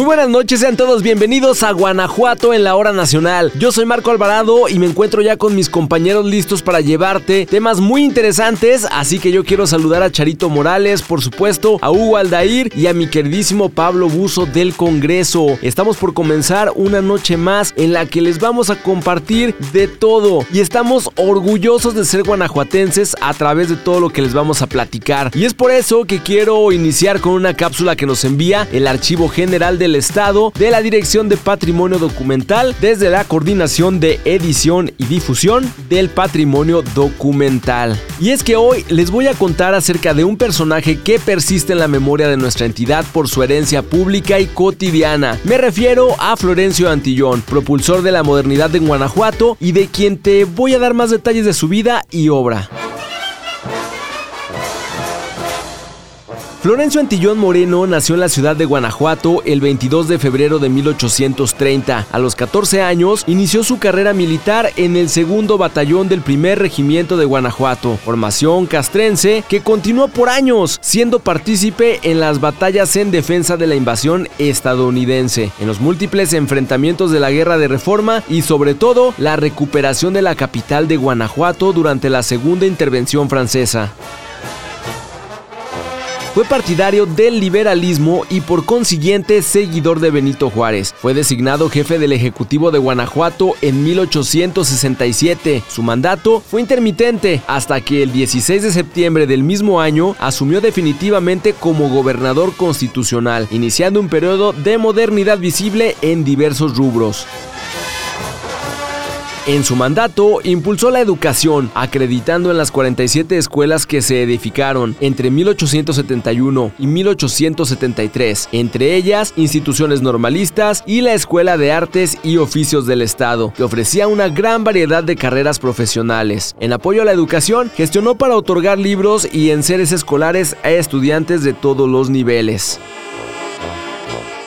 Muy buenas noches, sean todos bienvenidos a Guanajuato en la hora nacional. Yo soy Marco Alvarado y me encuentro ya con mis compañeros listos para llevarte temas muy interesantes, así que yo quiero saludar a Charito Morales, por supuesto, a Hugo Aldair y a mi queridísimo Pablo Buzo del Congreso. Estamos por comenzar una noche más en la que les vamos a compartir de todo y estamos orgullosos de ser guanajuatenses a través de todo lo que les vamos a platicar. Y es por eso que quiero iniciar con una cápsula que nos envía el Archivo General del Estado de la Dirección de Patrimonio Documental desde la Coordinación de Edición y Difusión del Patrimonio Documental. Y es que hoy les voy a contar acerca de un personaje que persiste en la memoria de nuestra entidad por su herencia pública y cotidiana. Me refiero a Florencio Antillón, propulsor de la modernidad en Guanajuato y de quien te voy a dar más detalles de su vida y obra. Florencio Antillón Moreno nació en la ciudad de Guanajuato el 22 de febrero de 1830. A los 14 años inició su carrera militar en el segundo batallón del primer regimiento de Guanajuato, formación castrense que continuó por años, siendo partícipe en las batallas en defensa de la invasión estadounidense, en los múltiples enfrentamientos de la Guerra de Reforma y sobre todo la recuperación de la capital de Guanajuato durante la segunda intervención francesa. Fue partidario del liberalismo y por consiguiente seguidor de Benito Juárez. Fue designado jefe del Ejecutivo de Guanajuato en 1867. Su mandato fue intermitente hasta que el 16 de septiembre del mismo año asumió definitivamente como gobernador constitucional, iniciando un periodo de modernidad visible en diversos rubros. En su mandato, impulsó la educación, acreditando en las 47 escuelas que se edificaron entre 1871 y 1873, entre ellas instituciones normalistas y la Escuela de Artes y Oficios del Estado, que ofrecía una gran variedad de carreras profesionales. En apoyo a la educación, gestionó para otorgar libros y enseres escolares a estudiantes de todos los niveles.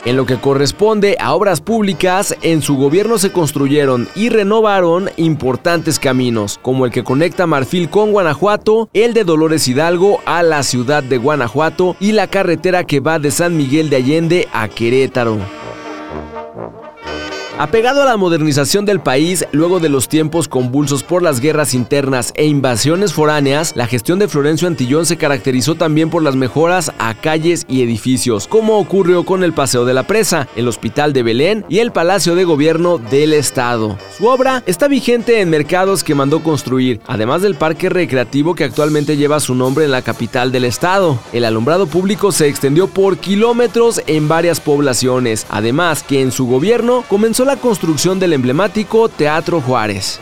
En lo que corresponde a obras públicas, en su gobierno se construyeron y renovaron importantes caminos, como el que conecta Marfil con Guanajuato, el de Dolores Hidalgo a la ciudad de Guanajuato y la carretera que va de San Miguel de Allende a Querétaro. Apegado a la modernización del país, luego de los tiempos convulsos por las guerras internas e invasiones foráneas, la gestión de Florencio Antillón se caracterizó también por las mejoras a calles y edificios, como ocurrió con el Paseo de la Presa, el Hospital de Belén y el Palacio de Gobierno del Estado. Su obra está vigente en mercados que mandó construir, además del parque recreativo que actualmente lleva su nombre en la capital del estado. El alumbrado público se extendió por kilómetros en varias poblaciones, además que en su gobierno comenzó la construcción del emblemático Teatro Juárez.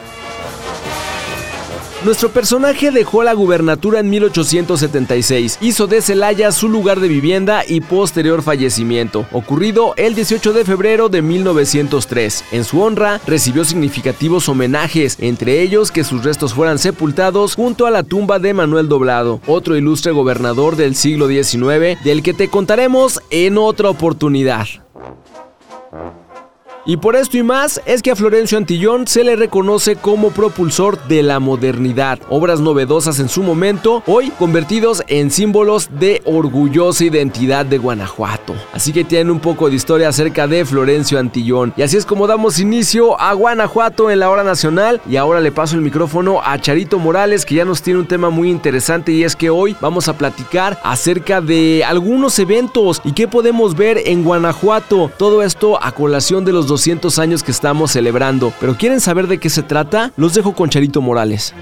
Nuestro personaje dejó la gubernatura en 1876, hizo de Celaya su lugar de vivienda y posterior fallecimiento, ocurrido el 18 de febrero de 1903. En su honra recibió significativos homenajes, entre ellos que sus restos fueran sepultados junto a la tumba de Manuel Doblado, otro ilustre gobernador del siglo XIX, del que te contaremos en otra oportunidad. Y por esto y más es que a Florencio Antillón se le reconoce como propulsor de la modernidad, obras novedosas en su momento, hoy convertidos en símbolos de orgullosa identidad de Guanajuato. Así que tienen un poco de historia acerca de Florencio Antillón. Y así es como damos inicio a Guanajuato en la hora nacional. Y ahora le paso el micrófono a Charito Morales, que ya nos tiene un tema muy interesante y es que hoy vamos a platicar acerca de algunos eventos y qué podemos ver en Guanajuato. Todo esto a colación de los 200 años que estamos celebrando. Pero ¿quieren saber de qué se trata? Los dejo con Charito Morales.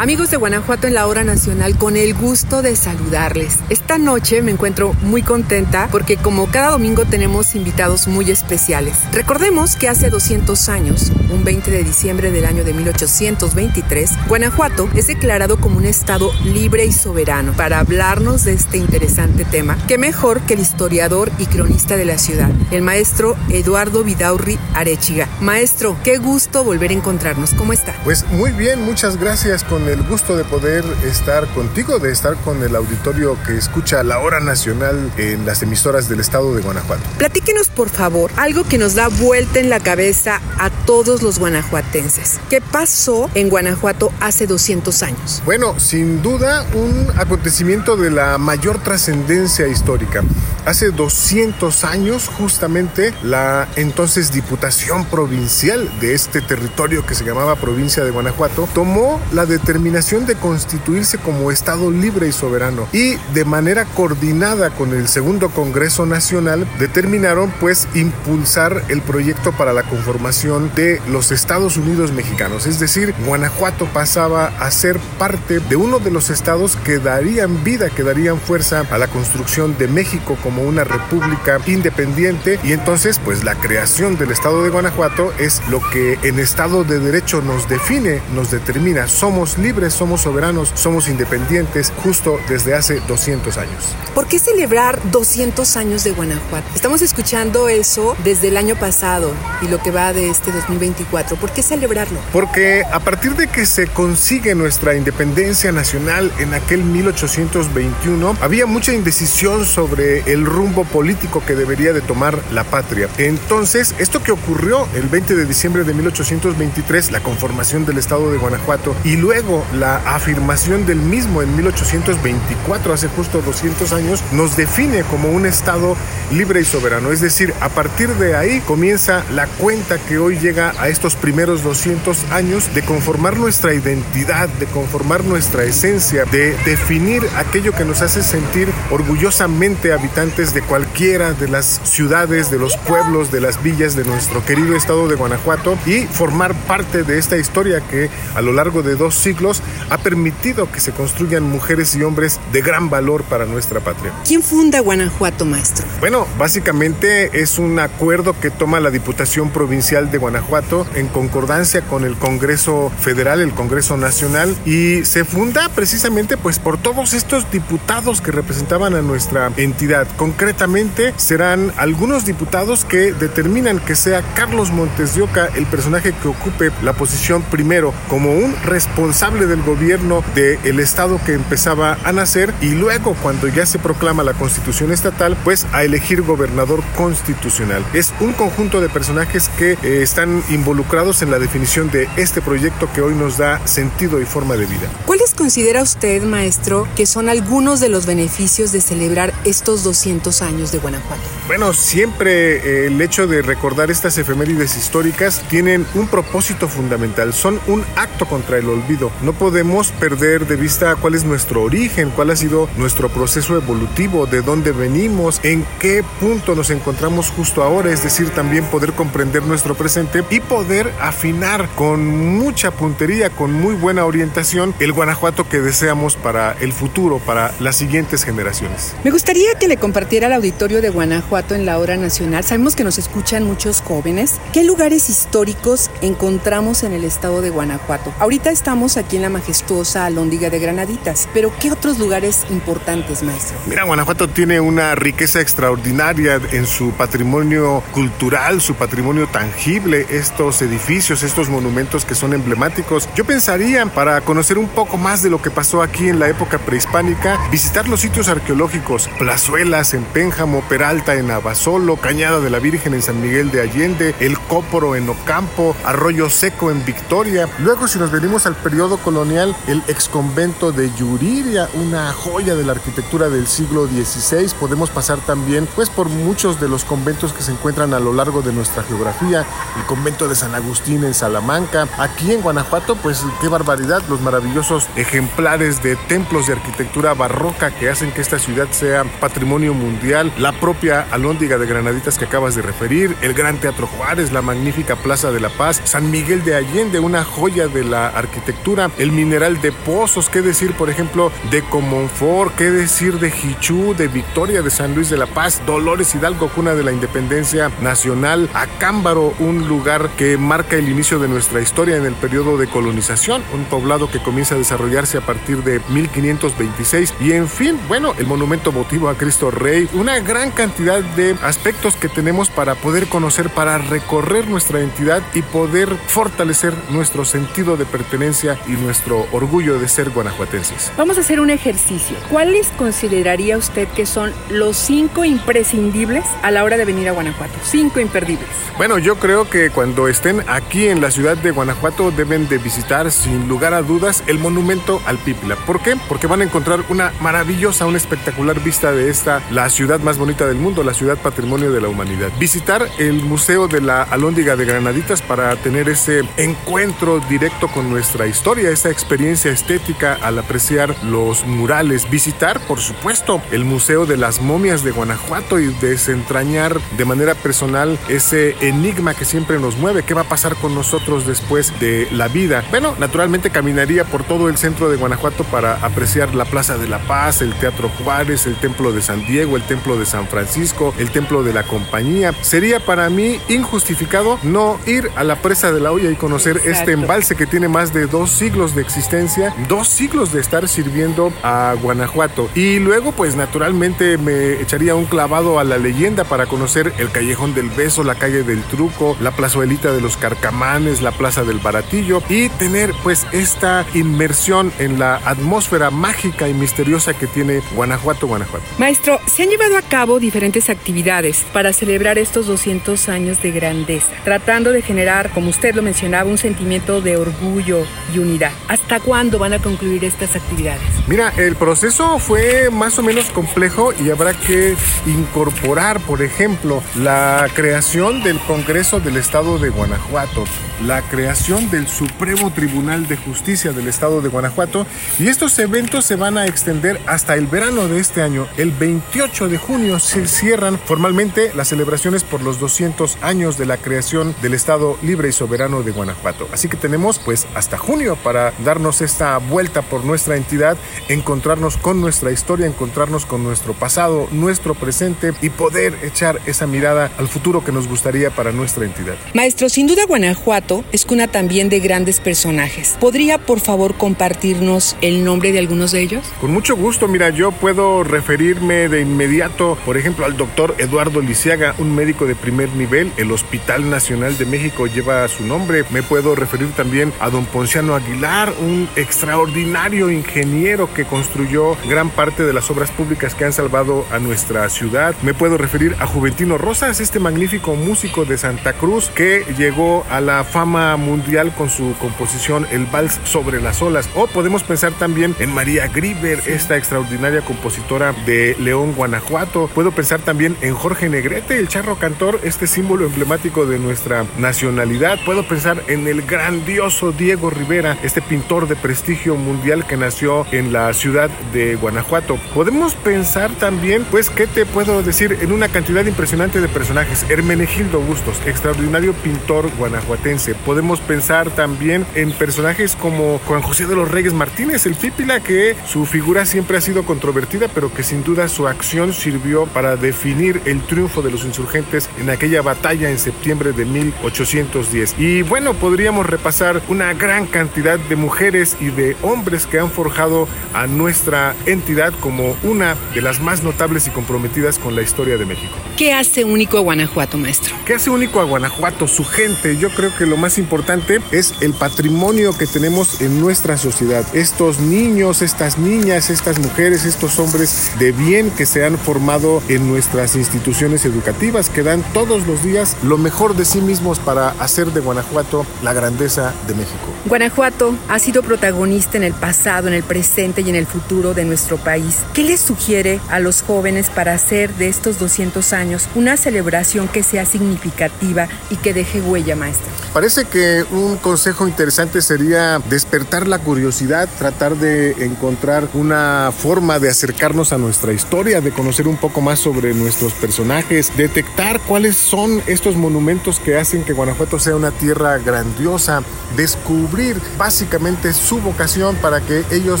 Amigos de Guanajuato en la hora nacional, con el gusto de saludarles. Esta noche me encuentro muy contenta porque como cada domingo tenemos invitados muy especiales. Recordemos que hace 200 años, un 20 de diciembre del año de 1823, Guanajuato es declarado como un estado libre y soberano. Para hablarnos de este interesante tema, qué mejor que el historiador y cronista de la ciudad, el maestro Eduardo Vidaurri Arechiga. Maestro, qué gusto volver a encontrarnos. ¿Cómo está? Pues muy bien, muchas gracias con el gusto de poder estar contigo, de estar con el auditorio que escucha la hora nacional en las emisoras del estado de Guanajuato. Platíquenos, por favor, algo que nos da vuelta en la cabeza a todos los guanajuatenses. ¿Qué pasó en Guanajuato hace 200 años? Bueno, sin duda un acontecimiento de la mayor trascendencia histórica. Hace 200 años, justamente, la entonces Diputación Provincial de este territorio que se llamaba Provincia de Guanajuato tomó la determinación de constituirse como Estado libre y soberano y de manera coordinada con el Segundo Congreso Nacional determinaron pues impulsar el proyecto para la conformación de los Estados Unidos mexicanos, es decir, Guanajuato pasaba a ser parte de uno de los estados que darían vida, que darían fuerza a la construcción de México como una república independiente. Y entonces pues la creación del estado de Guanajuato es lo que en estado de derecho nos define, nos determina, somos libres, somos soberanos, somos independientes justo desde hace 200 años. ¿Por qué celebrar 200 años de Guanajuato? Estamos escuchando eso desde el año pasado y lo que va de este 2024. ¿Por qué celebrarlo? Porque a partir de que se consigue nuestra independencia nacional en aquel 1821, había mucha indecisión sobre el rumbo político que debería de tomar la patria. Entonces, esto que ocurrió el 20 de diciembre de 1823, la conformación del estado de Guanajuato y luego la afirmación del mismo en 1824, hace justo 200 años, nos define como un estado libre y soberano. Es decir, a partir de ahí comienza la cuenta que hoy llega a estos primeros 200 años de conformar nuestra identidad, de conformar nuestra esencia, de definir aquello que nos hace sentir orgullosamente habitantes de cualquiera de las ciudades, de los pueblos, de las villas de nuestro querido estado de Guanajuato y formar parte de esta historia que a lo largo de dos siglos ha permitido que se construyan mujeres y hombres de gran valor para nuestra patria. ¿Quién funda Guanajuato, maestro? Bueno, básicamente es un acuerdo que toma la Diputación Provincial de Guanajuato en concordancia con el Congreso Federal, el Congreso Nacional y se funda precisamente pues por todos estos diputados que representaban a nuestra entidad. Concretamente serán algunos diputados que determinan que sea Carlos Montes de Oca el personaje que ocupe la posición primero como un responsable del gobierno del estado que empezaba a nacer y luego cuando ya se proclama la constitución estatal pues a elegir gobernador constitucional. Es un conjunto de personajes que eh, están involucrados en la definición de este proyecto que hoy nos da sentido y forma de vida. ¿Cuáles considera usted, maestro, que son algunos de los beneficios de celebrar estos 200 años de Guanajuato? Bueno, siempre eh, el hecho de recordar estas efemérides históricas tienen un propósito fundamental, son un acto contra el olvido. No podemos perder de vista cuál es nuestro origen, cuál ha sido nuestro proceso evolutivo, de dónde venimos, en qué punto nos encontramos justo ahora, es decir, también poder comprender nuestro presente y poder afinar con mucha puntería, con muy buena orientación, el Guanajuato que deseamos para el futuro, para las siguientes generaciones. Me gustaría que le compartiera al auditorio de Guanajuato en la hora nacional. Sabemos que nos escuchan muchos jóvenes. ¿Qué lugares históricos encontramos en el estado de Guanajuato? Ahorita estamos aquí en la majestuosa Alóndiga de Granaditas, pero ¿qué otros lugares importantes, maestro? Mira, Guanajuato tiene una riqueza extraordinaria en su patrimonio cultural, su patrimonio tangible, estos edificios, estos monumentos que son emblemáticos. Yo pensaría, para conocer un poco más de lo que pasó aquí en la época prehispánica, visitar los sitios arqueológicos, Plazuelas en Pénjamo, Peralta en Abasolo, Cañada de la Virgen en San Miguel de Allende, El Cóporo en Ocampo, Arroyo Seco en Victoria. Luego, si nos venimos al periodo colonial, el exconvento de Yuriria, una joya de la arquitectura del siglo XVI. Podemos pasar también pues por muchos de los conventos que se encuentran a lo largo de nuestra geografía, el convento de San Agustín en Salamanca, aquí en Guanajuato, pues qué barbaridad, los maravillosos ejemplares de templos de arquitectura barroca que hacen que esta ciudad sea patrimonio mundial, la propia Alhóndiga de Granaditas que acabas de referir, el Gran Teatro Juárez, la magnífica Plaza de la Paz, San Miguel de Allende, una joya de la arquitectura, el mineral de Pozos, qué decir, por ejemplo, de Comonfort, qué decir de Hichú, de Victoria, de San Luis de la Paz, Dolores Hidalgo, cuna de la independencia nacional, Acámbaro, un lugar que marca el inicio de nuestra historia en el periodo de colonización, un poblado que comienza a desarrollar desarrollarse a partir de 1526 y en fin, bueno, el monumento votivo a Cristo Rey, una gran cantidad de aspectos que tenemos para poder conocer, para recorrer nuestra entidad y poder fortalecer nuestro sentido de pertenencia nuestro orgullo de ser guanajuatenses. Vamos a hacer un ejercicio. ¿Cuáles consideraría usted que son los cinco imprescindibles a la hora de venir a Guanajuato? Cinco imperdibles. Bueno, yo creo que cuando estén aquí en la ciudad de Guanajuato deben de visitar sin lugar a dudas el monumento al Pípila. ¿Por qué? Porque van a encontrar una maravillosa, una espectacular vista de esta, la ciudad más bonita del mundo, la ciudad patrimonio de la humanidad. Visitar el Museo de la Alhóndiga de Granaditas para tener ese encuentro directo con nuestra historia, esa experiencia estética al apreciar los murales. Visitar, por supuesto, el Museo de las Momias de Guanajuato y desentrañar de manera personal ese enigma que siempre nos mueve. ¿Qué va a pasar con nosotros después de la vida? Bueno, naturalmente caminaría por todo el centro de Guanajuato para apreciar la Plaza de la Paz, el Teatro Juárez, el Templo de San Diego, el Templo de San Francisco, el Templo de la Compañía. Sería para mí injustificado no ir a la presa de la olla y conocer este embalse que tiene más de dos siglos de existencia, dos siglos de estar sirviendo a Guanajuato. Y luego, pues naturalmente me echaría un clavado a la leyenda para conocer el Callejón del Beso, la calle del Truco, la plazuelita de los Carcamanes, la Plaza del Baratillo y tener pues esta inmersión en la atmósfera mágica y misteriosa que tiene Guanajuato, Guanajuato. Maestro, se han llevado a cabo diferentes actividades para celebrar estos 200 años de grandeza, tratando de generar, como usted lo mencionaba, un sentimiento de orgullo y unidad. ¿Hasta cuándo van a concluir estas actividades? Mira, el proceso fue más o menos complejo y habrá que incorporar, por ejemplo, la creación del Congreso del Estado de Guanajuato, la creación del Supremo Tribunal de Justicia del Estado de Guanajuato y estos eventos se van a extender hasta el verano de este año. El 28 de junio se cierran formalmente las celebraciones por los 200 años de la creación del Estado libre y soberano de Guanajuato. Así que tenemos pues hasta junio para darnos esta vuelta por nuestra entidad, encontrarnos con nuestra historia, encontrarnos con nuestro pasado, nuestro presente y poder echar esa mirada al futuro que nos gustaría para nuestra entidad. Maestro, sin duda Guanajuato es cuna también de grandes personajes. ¿Podría por favor compartirnos el nombre de algunos de ellos? Con mucho gusto, mira, yo puedo referirme de inmediato, por ejemplo, al doctor Eduardo Lisiaga, un médico de primer nivel, el Hospital Nacional de México lleva su nombre. Me puedo referir también a don Ponciano Aguilar, un extraordinario ingeniero que construyó gran parte de las obras públicas que han salvado a nuestra ciudad. Me puedo referir a Juventino Rosas, este magnífico músico de Santa Cruz que llegó a la fama mundial con su composición El Vals sobre las olas. O podemos pensar también en María Grieber, esta extraordinaria compositora de León, Guanajuato. Puedo pensar también en Jorge Negrete, el charro cantor, este símbolo emblemático de nuestra nacionalidad. Puedo pensar en el grandioso Diego Rivera, este pintor de prestigio mundial que nació en la ciudad de Guanajuato. Podemos pensar también, pues, ¿qué te puedo decir? En una cantidad impresionante de personajes. Hermenegildo Bustos, extraordinario pintor guanajuatense. Podemos pensar también en personajes como Juan José de los Reyes Martínez, el Pípila, que su figura siempre ha sido controvertida, pero que sin duda su acción sirvió para definir el triunfo de los insurgentes en aquella batalla en septiembre de 1810. Y bueno, podríamos repasar una gran cantidad de mujeres y de hombres que han forjado a nuestra entidad como una de las más notables y comprometidas con la historia de México. ¿Qué hace único a Guanajuato, maestro? ¿Qué hace único a Guanajuato? Su gente. Yo creo que lo más importante es el patrimonio que tenemos en nuestra sociedad. Estos niños, estas niñas, estas mujeres, estos hombres de bien que se han formado en nuestras instituciones educativas, que dan todos los días lo mejor de sí mismos para hacer de Guanajuato la grandeza de México. Guanajuato ha sido protagonista en el pasado, en el presente y en el futuro de nuestro país. ¿Qué les sugiere a los jóvenes para hacer de estos 200 años una celebración que sea significativa y que deje huella, maestra? Parece que un consejo interesante sería despertar la curiosidad, tratar de encontrar una forma de acercarnos a nuestra historia, de conocer un poco más sobre nuestros personajes, detectar cuáles son estos monumentos que hacen que Guanajuato sea una tierra grandiosa, descubrir básicamente su vocación para que ellos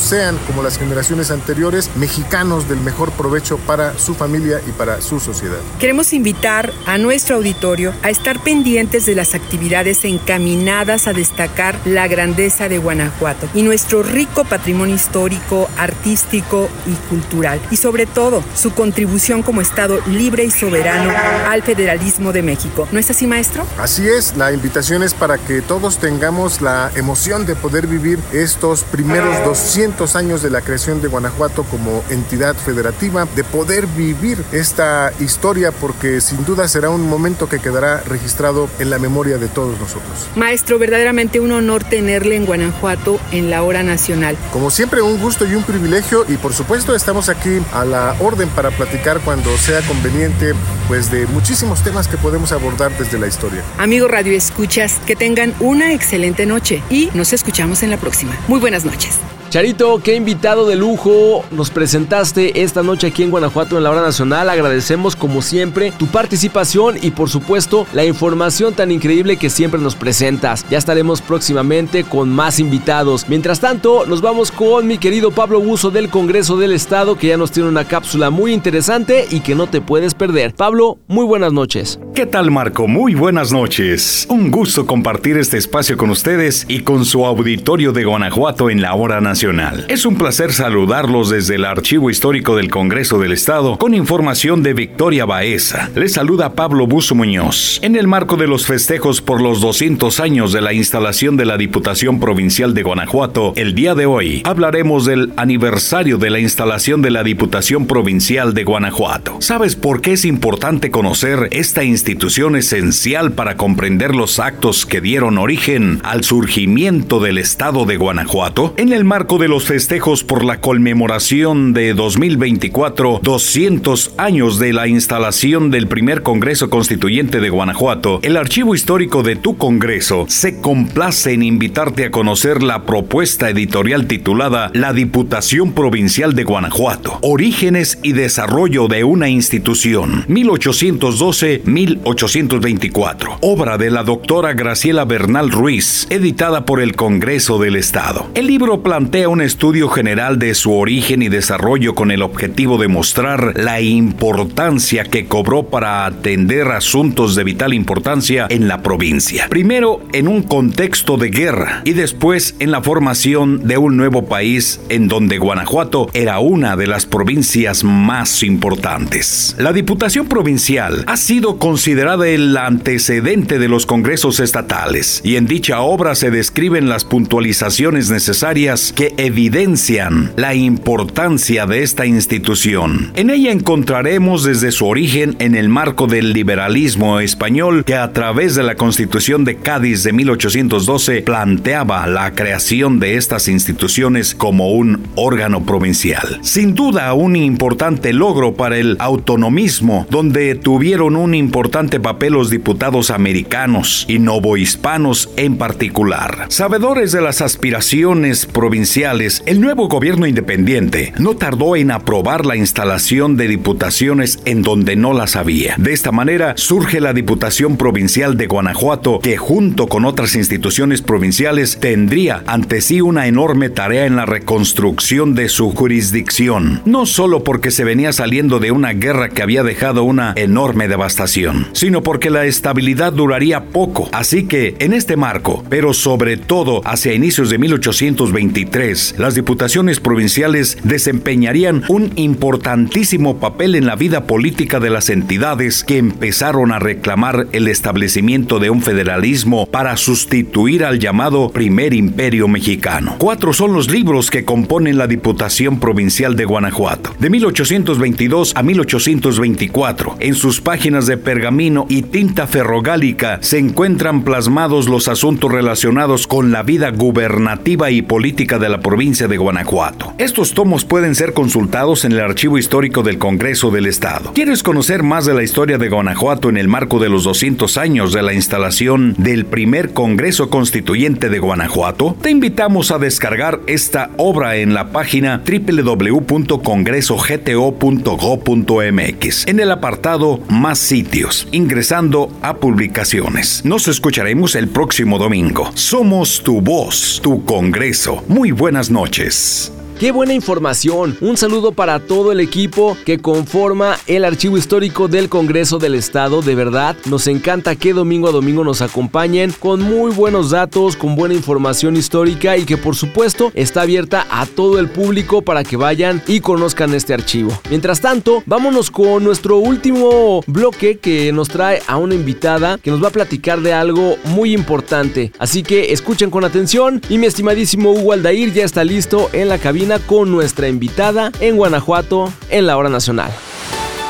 sean, como las generaciones anteriores, mexicanos del mejor provecho para su familia y para su sociedad. Queremos invitar a nuestro auditorio a estar pendientes de las actividades e encaminadas a destacar la grandeza de Guanajuato y nuestro rico patrimonio histórico, artístico y cultural. Y sobre todo, su contribución como Estado libre y soberano al federalismo de México. ¿No es así, maestro? Así es, la invitación es para que todos tengamos la emoción de poder vivir estos primeros 200 años de la creación de Guanajuato como entidad federativa, de poder vivir esta historia porque sin duda será un momento que quedará registrado en la memoria de todos nosotros. Maestro, verdaderamente un honor tenerle en Guanajuato en la hora nacional. Como siempre, un gusto y un privilegio y por supuesto estamos aquí a la orden para platicar cuando sea conveniente pues de muchísimos temas que podemos abordar desde la historia. Amigo Radio Escuchas, que tengan una excelente noche y nos escuchamos en la próxima. Muy buenas noches. Charito, qué invitado de lujo nos presentaste esta noche aquí en Guanajuato en la hora nacional. Agradecemos como siempre tu participación y por supuesto la información tan increíble que siempre nos presentas. Ya estaremos próximamente con más invitados. Mientras tanto, nos vamos con mi querido Pablo Buzo del Congreso del Estado que ya nos tiene una cápsula muy interesante y que no te puedes perder. Pablo, muy buenas noches. ¿Qué tal Marco? Muy buenas noches. Un gusto compartir este espacio con ustedes y con su auditorio de Guanajuato en la hora nacional. Es un placer saludarlos desde el Archivo Histórico del Congreso del Estado con información de Victoria Baeza. Les saluda Pablo Buzo Muñoz. En el marco de los festejos por los 200 años de la instalación de la Diputación Provincial de Guanajuato, el día de hoy hablaremos del aniversario de la instalación de la Diputación Provincial de Guanajuato. ¿Sabes por qué es importante conocer esta institución esencial para comprender los actos que dieron origen al surgimiento del Estado de Guanajuato? En el marco de los festejos por la conmemoración de 2024, 200 años de la instalación del primer Congreso Constituyente de Guanajuato, el Archivo Histórico de tu Congreso se complace en invitarte a conocer la propuesta editorial titulada La Diputación Provincial de Guanajuato, Orígenes y Desarrollo de una Institución, 1812-1824, obra de la doctora Graciela Bernal Ruiz, editada por el Congreso del Estado. El libro plantea un estudio general de su origen y desarrollo con el objetivo de mostrar la importancia que cobró para atender asuntos de vital importancia en la provincia. Primero en un contexto de guerra y después en la formación de un nuevo país en donde Guanajuato era una de las provincias más importantes. La Diputación Provincial ha sido considerada el antecedente de los congresos estatales y en dicha obra se describen las puntualizaciones necesarias que evidencian la importancia de esta institución. En ella encontraremos desde su origen en el marco del liberalismo español que a través de la Constitución de Cádiz de 1812 planteaba la creación de estas instituciones como un órgano provincial. Sin duda un importante logro para el autonomismo, donde tuvieron un importante papel los diputados americanos y novohispanos en particular. Sabedores de las aspiraciones provinciales el nuevo gobierno independiente no tardó en aprobar la instalación de diputaciones en donde no las había. De esta manera surge la Diputación Provincial de Guanajuato, que junto con otras instituciones provinciales tendría ante sí una enorme tarea en la reconstrucción de su jurisdicción, no solo porque se venía saliendo de una guerra que había dejado una enorme devastación, sino porque la estabilidad duraría poco. Así que, en este marco, pero sobre todo hacia inicios de 1823, las diputaciones provinciales desempeñarían un importantísimo papel en la vida política de las entidades que empezaron a reclamar el establecimiento de un federalismo para sustituir al llamado Primer Imperio Mexicano. Cuatro son los libros que componen la Diputación Provincial de Guanajuato, de 1822 a 1824. En sus páginas de pergamino y tinta ferrogálica se encuentran plasmados los asuntos relacionados con la vida gubernativa y política de la provincia de Guanajuato. Estos tomos pueden ser consultados en el Archivo Histórico del Congreso del Estado. ¿Quieres conocer más de la historia de Guanajuato en el marco de los 200 años de la instalación del primer Congreso Constituyente de Guanajuato? Te invitamos a descargar esta obra en la página www.congresogto.go.mx en el apartado Más sitios, ingresando a publicaciones. Nos escucharemos el próximo domingo. Somos tu voz, tu Congreso. Muy buenas noches. Qué buena información. Un saludo para todo el equipo que conforma el archivo histórico del Congreso del Estado. De verdad, nos encanta que domingo a domingo nos acompañen con muy buenos datos, con buena información histórica y que por supuesto está abierta a todo el público para que vayan y conozcan este archivo. Mientras tanto, vámonos con nuestro último bloque que nos trae a una invitada que nos va a platicar de algo muy importante. Así que escuchen con atención y mi estimadísimo Hugo Aldair ya está listo en la cabina con nuestra invitada en Guanajuato en la hora nacional.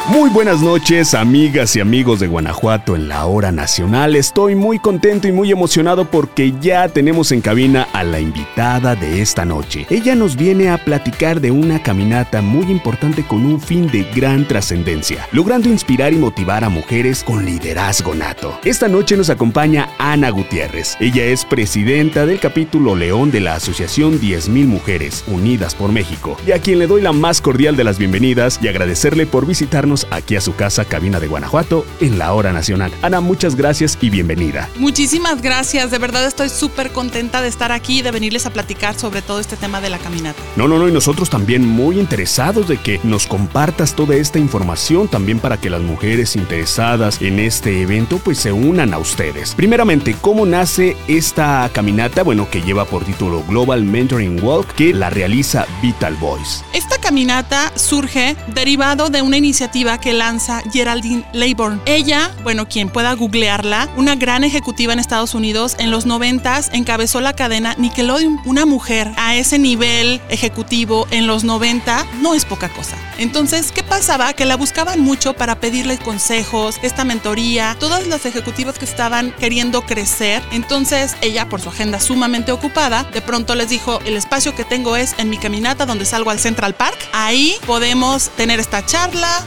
Muy buenas noches, amigas y amigos de Guanajuato en la hora nacional. Estoy muy contento y muy emocionado porque ya tenemos en cabina a la invitada de esta noche. Ella nos viene a platicar de una caminata muy importante con un fin de gran trascendencia, logrando inspirar y motivar a mujeres con liderazgo nato. Esta noche nos acompaña Ana Gutiérrez. Ella es presidenta del capítulo León de la Asociación 10.000 Mujeres Unidas por México, y a quien le doy la más cordial de las bienvenidas y agradecerle por visitarnos aquí a su casa, Cabina de Guanajuato, en la hora nacional. Ana, muchas gracias y bienvenida. Muchísimas gracias, de verdad estoy súper contenta de estar aquí y de venirles a platicar sobre todo este tema de la caminata. No, no, no, y nosotros también muy interesados de que nos compartas toda esta información también para que las mujeres interesadas en este evento pues se unan a ustedes. Primeramente, ¿cómo nace esta caminata? Bueno, que lleva por título Global Mentoring Walk que la realiza Vital Voice. Esta caminata surge derivado de una iniciativa que lanza Geraldine Laybourne. Ella, bueno, quien pueda googlearla, una gran ejecutiva en Estados Unidos, en los 90 encabezó la cadena Nickelodeon. Una mujer a ese nivel ejecutivo en los 90 no es poca cosa. Entonces, ¿qué pasaba? Que la buscaban mucho para pedirle consejos, esta mentoría, todas las ejecutivas que estaban queriendo crecer. Entonces, ella, por su agenda sumamente ocupada, de pronto les dijo, el espacio que tengo es en mi caminata donde salgo al Central Park. Ahí podemos tener esta charla,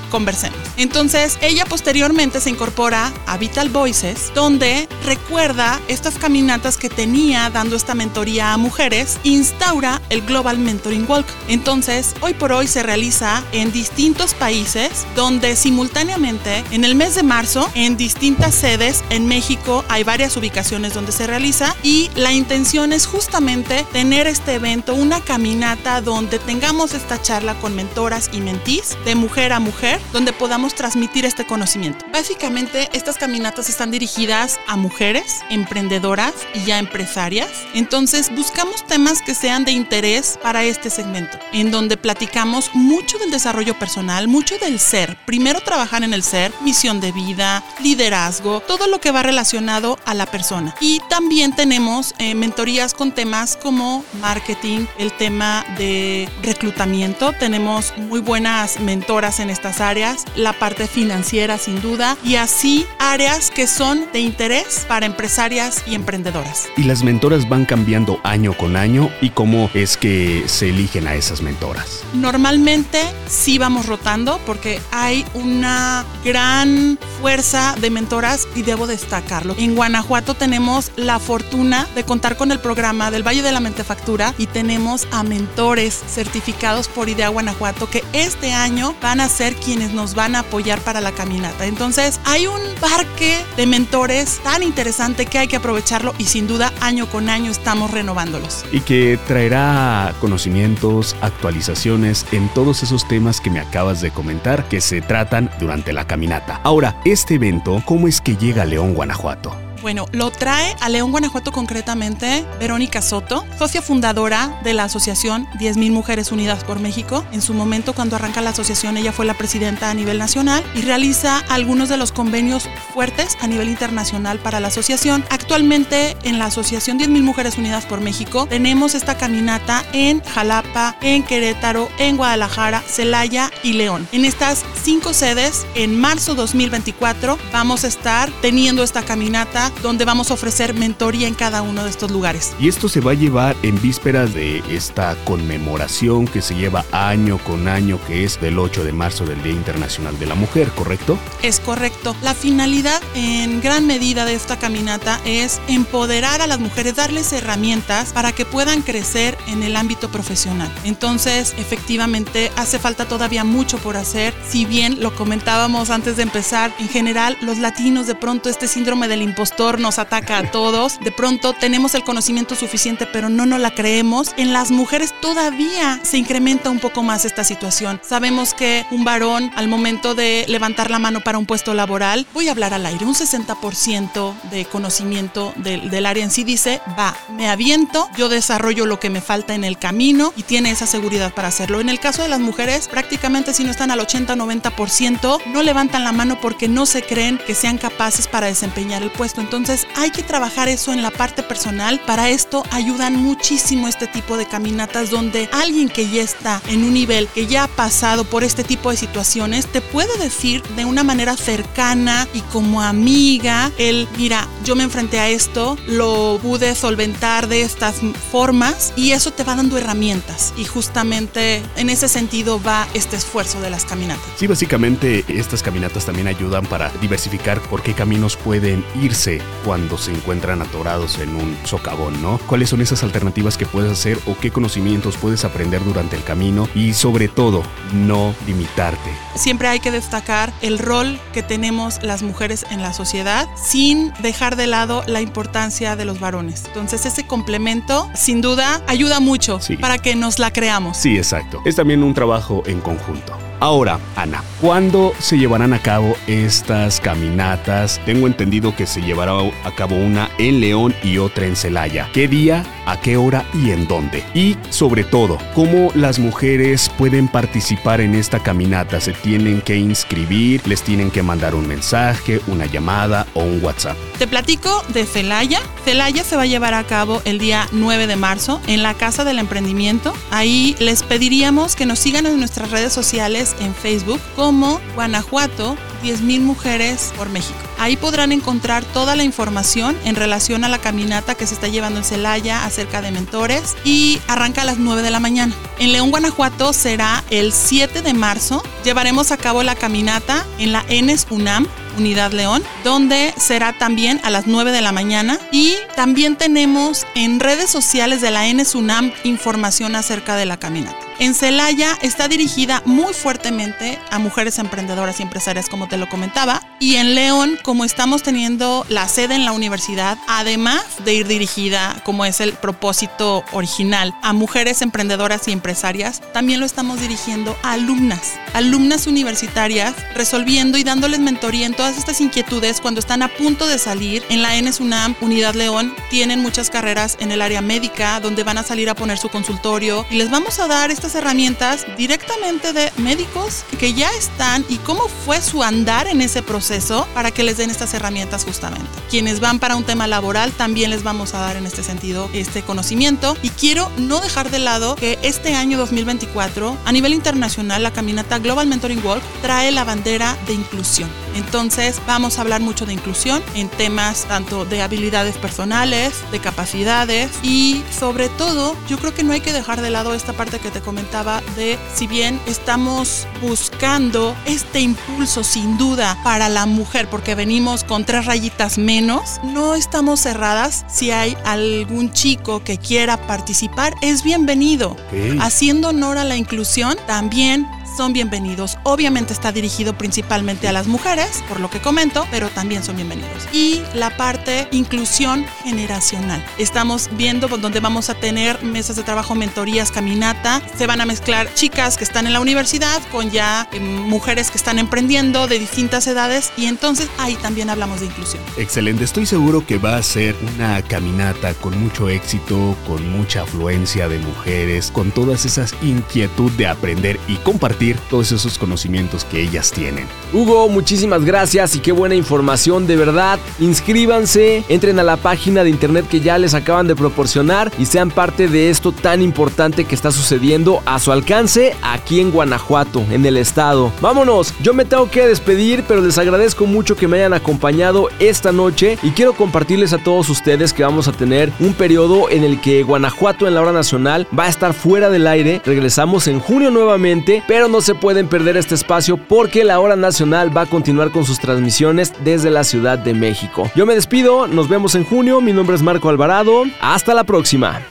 Entonces, ella posteriormente se incorpora a Vital Voices, donde recuerda estas caminatas que tenía dando esta mentoría a mujeres, instaura el Global Mentoring Walk. Entonces, hoy por hoy se realiza en distintos países, donde simultáneamente en el mes de marzo, en distintas sedes en México hay varias ubicaciones donde se realiza y la intención es justamente tener este evento, una caminata donde tengamos esta charla con mentoras y mentís de mujer a mujer donde podamos transmitir este conocimiento. Básicamente, estas caminatas están dirigidas a mujeres, emprendedoras y ya empresarias. Entonces, buscamos temas que sean de interés para este segmento, en donde platicamos mucho del desarrollo personal, mucho del ser. Primero trabajar en el ser, misión de vida, liderazgo, todo lo que va relacionado a la persona. Y también tenemos eh, mentorías con temas como marketing, el tema de reclutamiento. Tenemos muy buenas mentoras en estas áreas la parte financiera sin duda y así áreas que son de interés para empresarias y emprendedoras. Y las mentoras van cambiando año con año y cómo es que se eligen a esas mentoras. Normalmente sí vamos rotando porque hay una gran fuerza de mentoras y debo destacarlo. En Guanajuato tenemos la fortuna de contar con el programa del Valle de la Mentefactura y tenemos a mentores certificados por IDEA Guanajuato que este año van a ser quienes nos van a apoyar para la caminata. Entonces hay un parque de mentores tan interesante que hay que aprovecharlo y sin duda año con año estamos renovándolos. Y que traerá conocimientos, actualizaciones en todos esos temas que me acabas de comentar que se tratan durante la caminata. Ahora, este evento, ¿cómo es que llega a León, Guanajuato? Bueno, lo trae a León, Guanajuato concretamente Verónica Soto, socia fundadora de la asociación 10.000 Mujeres Unidas por México. En su momento, cuando arranca la asociación, ella fue la presidenta a nivel nacional y realiza algunos de los convenios fuertes a nivel internacional para la asociación. Actualmente, en la asociación 10.000 Mujeres Unidas por México, tenemos esta caminata en Jalapa, en Querétaro, en Guadalajara, Celaya y León. En estas cinco sedes, en marzo 2024, vamos a estar teniendo esta caminata donde vamos a ofrecer mentoría en cada uno de estos lugares. Y esto se va a llevar en vísperas de esta conmemoración que se lleva año con año, que es del 8 de marzo del Día Internacional de la Mujer, ¿correcto? Es correcto. La finalidad en gran medida de esta caminata es empoderar a las mujeres, darles herramientas para que puedan crecer en el ámbito profesional. Entonces, efectivamente, hace falta todavía mucho por hacer. Si bien lo comentábamos antes de empezar, en general, los latinos de pronto este síndrome del impostor nos ataca a todos, de pronto tenemos el conocimiento suficiente pero no nos la creemos, en las mujeres todavía se incrementa un poco más esta situación. Sabemos que un varón al momento de levantar la mano para un puesto laboral, voy a hablar al aire, un 60% de conocimiento del, del área en sí dice, va, me aviento, yo desarrollo lo que me falta en el camino y tiene esa seguridad para hacerlo. En el caso de las mujeres, prácticamente si no están al 80-90%, no levantan la mano porque no se creen que sean capaces para desempeñar el puesto. Entonces hay que trabajar eso en la parte personal. Para esto ayudan muchísimo este tipo de caminatas donde alguien que ya está en un nivel, que ya ha pasado por este tipo de situaciones, te puede decir de una manera cercana y como amiga, el, mira, yo me enfrenté a esto, lo pude solventar de estas formas y eso te va dando herramientas. Y justamente en ese sentido va este esfuerzo de las caminatas. Sí, básicamente estas caminatas también ayudan para diversificar por qué caminos pueden irse cuando se encuentran atorados en un socavón, ¿no? ¿Cuáles son esas alternativas que puedes hacer o qué conocimientos puedes aprender durante el camino? Y sobre todo, no limitarte. Siempre hay que destacar el rol que tenemos las mujeres en la sociedad sin dejar de lado la importancia de los varones. Entonces ese complemento sin duda ayuda mucho Sí. para que nos la creamos. Sí, exacto. Es también un trabajo en conjunto. Ahora, Ana, ¿cuándo se llevarán a cabo estas caminatas? Tengo entendido que se llevará a cabo una en León y otra en Celaya. ¿Qué día, a qué hora y en dónde? Y sobre todo, ¿cómo las mujeres pueden participar en esta caminata? ¿Se tienen que inscribir? ¿Les tienen que mandar un mensaje, una llamada o un WhatsApp? Te platico de Celaya. Celaya se va a llevar a cabo el día 9 de marzo en la Casa del Emprendimiento. Ahí les pediríamos que nos sigan en nuestras redes sociales en Facebook como Guanajuato 10.000 Mujeres por México. Ahí podrán encontrar toda la información en relación a la caminata que se está llevando en Celaya acerca de mentores y arranca a las 9 de la mañana. En León, Guanajuato será el 7 de marzo. Llevaremos a cabo la caminata en la ENES UNAM Unidad León, donde será también a las 9 de la mañana. Y también tenemos en redes sociales de la ENES UNAM información acerca de la caminata. En Celaya está dirigida muy fuertemente a mujeres emprendedoras y empresarias, como te lo comentaba. Y en León, como estamos teniendo la sede en la universidad, además de ir dirigida, como es el propósito original, a mujeres emprendedoras y empresarias, también lo estamos dirigiendo a alumnas, alumnas universitarias, resolviendo y dándoles mentoría en todas estas inquietudes cuando están a punto de salir. En la ENES UNAM, Unidad León, tienen muchas carreras en el área médica, donde van a salir a poner su consultorio y les vamos a dar estas herramientas directamente de médicos que ya están y cómo fue su andar en ese proceso para que les den estas herramientas justamente. Quienes van para un tema laboral también les vamos a dar en este sentido este conocimiento y quiero no dejar de lado que este año 2024 a nivel internacional la caminata Global Mentoring Walk trae la bandera de inclusión. Entonces vamos a hablar mucho de inclusión en temas tanto de habilidades personales, de capacidades y sobre todo yo creo que no hay que dejar de lado esta parte que te comentaba de si bien estamos buscando este impulso sin duda para la mujer porque venimos con tres rayitas menos, no estamos cerradas si hay algún chico que quiera participar es bienvenido. Haciendo honor a la inclusión también son bienvenidos. Obviamente está dirigido principalmente a las mujeres, por lo que comento, pero también son bienvenidos. Y la parte inclusión generacional. Estamos viendo donde vamos a tener mesas de trabajo, mentorías, caminata. Se van a mezclar chicas que están en la universidad con ya eh, mujeres que están emprendiendo de distintas edades y entonces ahí también hablamos de inclusión. Excelente, estoy seguro que va a ser una caminata con mucho éxito, con mucha afluencia de mujeres, con todas esas inquietud de aprender y compartir todos esos conocimientos que ellas tienen. Hugo, muchísimas gracias y qué buena información, de verdad. Inscríbanse, entren a la página de internet que ya les acaban de proporcionar y sean parte de esto tan importante que está sucediendo a su alcance aquí en Guanajuato, en el estado. Vámonos, yo me tengo que despedir, pero les agradezco mucho que me hayan acompañado esta noche y quiero compartirles a todos ustedes que vamos a tener un periodo en el que Guanajuato en la hora nacional va a estar fuera del aire. Regresamos en junio nuevamente, pero no se pueden perder este espacio porque la hora nacional va a continuar con sus transmisiones desde la Ciudad de México. Yo me despido, nos vemos en junio, mi nombre es Marco Alvarado, hasta la próxima.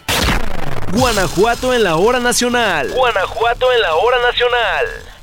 Guanajuato en la hora nacional. Guanajuato en la hora nacional.